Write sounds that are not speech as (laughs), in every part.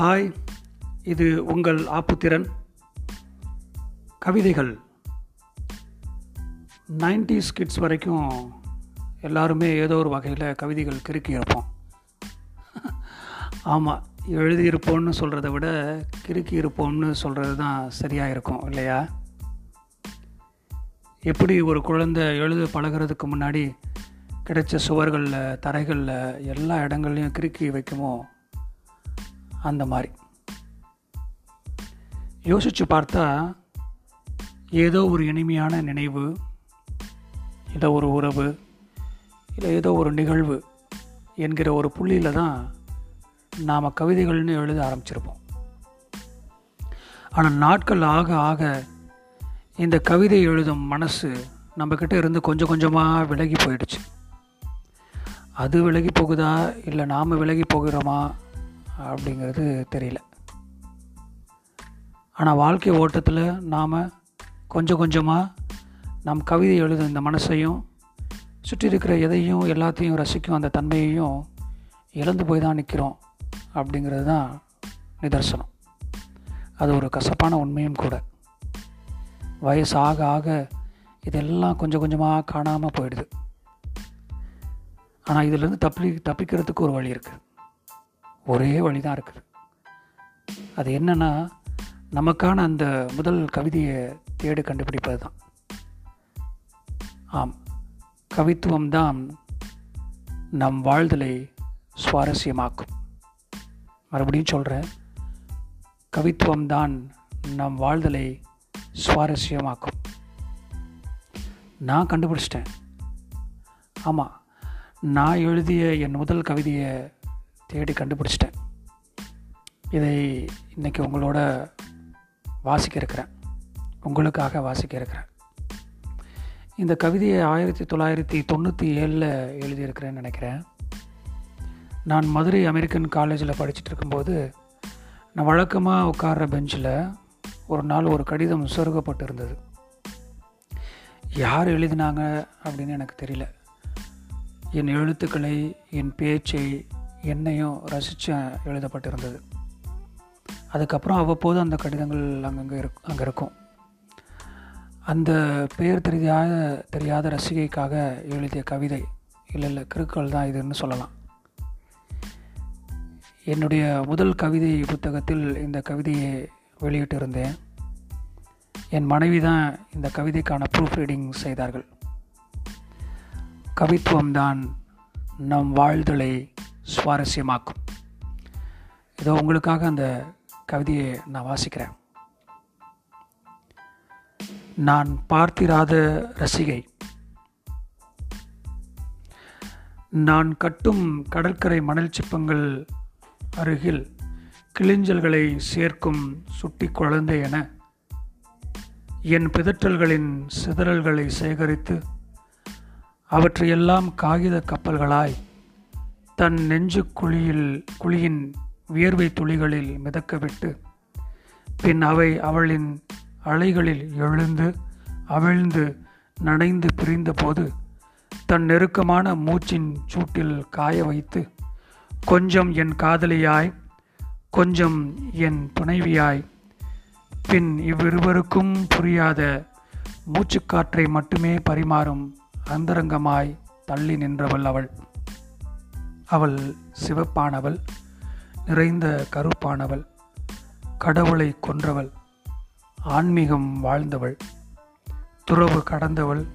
Hi இது உங்கள் ஆப்புத்திறன். கவிதைகள். நைன்டிஸ் கிட்ஸ் வரைக்கும் எல்லாருமே ஏதோ ஒரு வகையில் கவிதைகள் கிறுக்கியிருப்போம் (laughs) ஆமாம் எழுதியிருப்போம்னு சொல்கிறத விட கிறுக்கி இருப்போம்னு சொல்கிறது தான் சரியாக இருக்கும் இல்லையா? எப்படி ஒரு குழந்தை எழுத பழகிறதுக்கு முன்னாடி கிடைச்ச சுவர்களில் தரைகளில் எல்லா இடங்கள்லையும் கிறுக்கி வைக்குமோ? அந்த மாதிரி. யோசித்து பார்த்தா ஏதோ ஒரு இனிமையான நினைவு இல்லை ஒரு உறவு இல்லை ஏதோ ஒரு நிகழ்வு என்கிற ஒரு புள்ளியில் தான் நாம் கவிதைகள்னு எழுத ஆரம்பிச்சிருப்போம். ஆனால் நாட்கள் ஆக ஆக இந்த கவிதை எழுதும் மனசு நம்மக்கிட்ட இருந்து கொஞ்சம் கொஞ்சமாக விலகி போயிடுச்சு. அது விலகி போகுதா? இல்லை நாம் விலகி போகிறோமா? அப்படிங்கிறது தெரியல. ஆனால் வாழ்க்கை ஓட்டத்தில் நாம் கொஞ்சம் கொஞ்சமாக நம் கவிதை எழுத இந்த மனசையும் சுற்றி இருக்கிற எதையும் எல்லாத்தையும் ரசிக்கும் அந்த தன்மையையும் இழந்து போய் தான் நிற்கிறோம் அப்படிங்கிறது தான் நிதர்சனம். அது ஒரு கசப்பான உண்மையும் கூட. வயசு ஆக ஆக இதெல்லாம் கொஞ்சம் கொஞ்சமாக காணாமல் போயிடுது. ஆனால் இதிலேருந்து தப்பி தப்பிக்கிறதுக்கு ஒரு வழி இருக்குது ஒரே வழி தான் இருக்குது அது என்னென்னா நமக்கான அந்த முதல் கவிதையை தேடு கண்டுபிடிப்பது தான் ஆம் கவித்துவம் தான் நம் வாழ்தலை சுவாரஸ்யமாக்கும். மறுபடியும் சொல்கிறேன் கவித்துவம் தான் நம் வாழ்தலை சுவாரஸ்யமாக்கும். நான் கண்டுபிடிச்சிட்டேன். ஆமாம் நான் எழுதிய என் முதல் கவிதையை தேடி கண்டுபிடிச்சிட்டேன். இதை இன்றைக்கி உங்களோட வாசிக்க இருக்கிறேன் உங்களுக்காக வாசிக்க இருக்கிறேன் இந்த கவிதையை ஆயிரத்தி தொள்ளாயிரத்தி தொண்ணூற்றி ஏழில் எழுதியிருக்கிறேன்னு நினைக்கிறேன். நான் மதுரை அமெரிக்கன் காலேஜில் படிச்சுட்டு இருக்கும்போது நான் வழக்கமாக உட்கார்ற பெஞ்சில் ஒரு நாள் ஒரு கடிதம் சொருகப்பட்டு இருந்தது யார் எழுதினாங்க அப்படின்னு எனக்கு தெரியல. என் எழுத்துக்களை என் பேச்சை என்னையும் ரசித்து எழுதப்பட்டிருந்தது. அதுக்கப்புறம் அவ்வப்போது அந்த கடிதங்கள் அங்கங்கே இருக் அங்கே இருக்கும். அந்த பெயர் தெரியாத தெரியாத ரசிகைக்காக எழுதிய கவிதை இல்லை இல்லை கிருக்கள் தான் இதுன்னு சொல்லலாம். என்னுடைய முதல் கவிதை புத்தகத்தில் இந்த கவிதையை வெளியிட்டிருந்தேன். என் மனைவி தான் இந்த கவிதைக்கான ப்ரூஃப் ரீடிங் செய்தார்கள். கவித்துவம்தான் நம் வாழ்தலை சுவாரஸ்யமாக்கும். இதோ உங்களுக்காக அந்த கவிதையை நான் வாசிக்கிறேன். நான் பார்த்திராத ரசிகை. நான் கட்டும் கடற்கரை மணல் சிப்பங்கள் அருகில் கிளிஞ்சல்களை சேர்க்கும் சுட்டி குழந்தை என என் பிதற்றல்களின் சிதறல்களை சேகரித்து அவற்றையெல்லாம் காகித கப்பல்களாய் தன் நெஞ்சு குழியில் குழியின் வியர்வை துளிகளில் மிதக்கவிட்டு பின் அவை அவளின் அலைகளில் எழுந்து அவிழ்ந்து நனைந்து பிரிந்தபோது தன் நெருக்கமான மூச்சின் சூட்டில் காய வைத்து கொஞ்சம் என் காதலியாய் கொஞ்சம் என் துணைவியாய் பின் இவ்விருவருக்கும் புரியாத மூச்சுக்காற்றை மட்டுமே பரிமாறும் அந்தரங்கமாய் தள்ளி நின்றவள் அவள். அவள் சிவப்பானவள் நிறைந்த கருப்பானவள் கடவுளை கொன்றவள் ஆன்மீகம் வாழ்ந்தவள் துறவு கடந்தவள்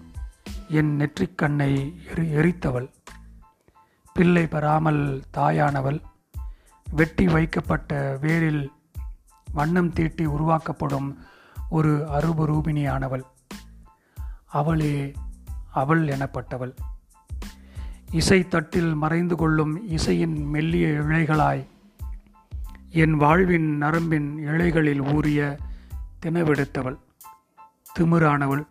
என் நெற்றிக்கண்ணை எரி எரித்தவள் பிள்ளை பெறாமல் தாயானவள் வெட்டி வைக்கப்பட்ட வேரில் வண்ணம் தீட்டி உருவாக்கப்படும் ஒரு அருபரூபிணியானவள். அவளே அவள் எனப்பட்டவள். இசை தட்டில் மறைந்து கொள்ளும் இசையின் மெல்லிய இழைகளாய் என் வாழ்வின் நரம்பின் இழைகளில் ஊறிய தினவெடுத்தவள் திமிரானவள்.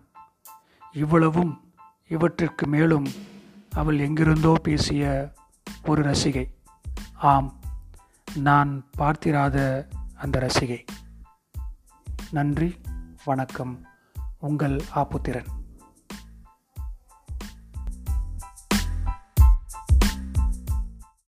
இவ்வளவும் இவற்றிற்கு மேலும் அவள் எங்கிருந்தோ பேசிய ஒரு ரசிகை. ஆம் நான் பார்த்திராத அந்த ரசிகை. நன்றி வணக்கம். உங்கள் ஆப்புத்திறன்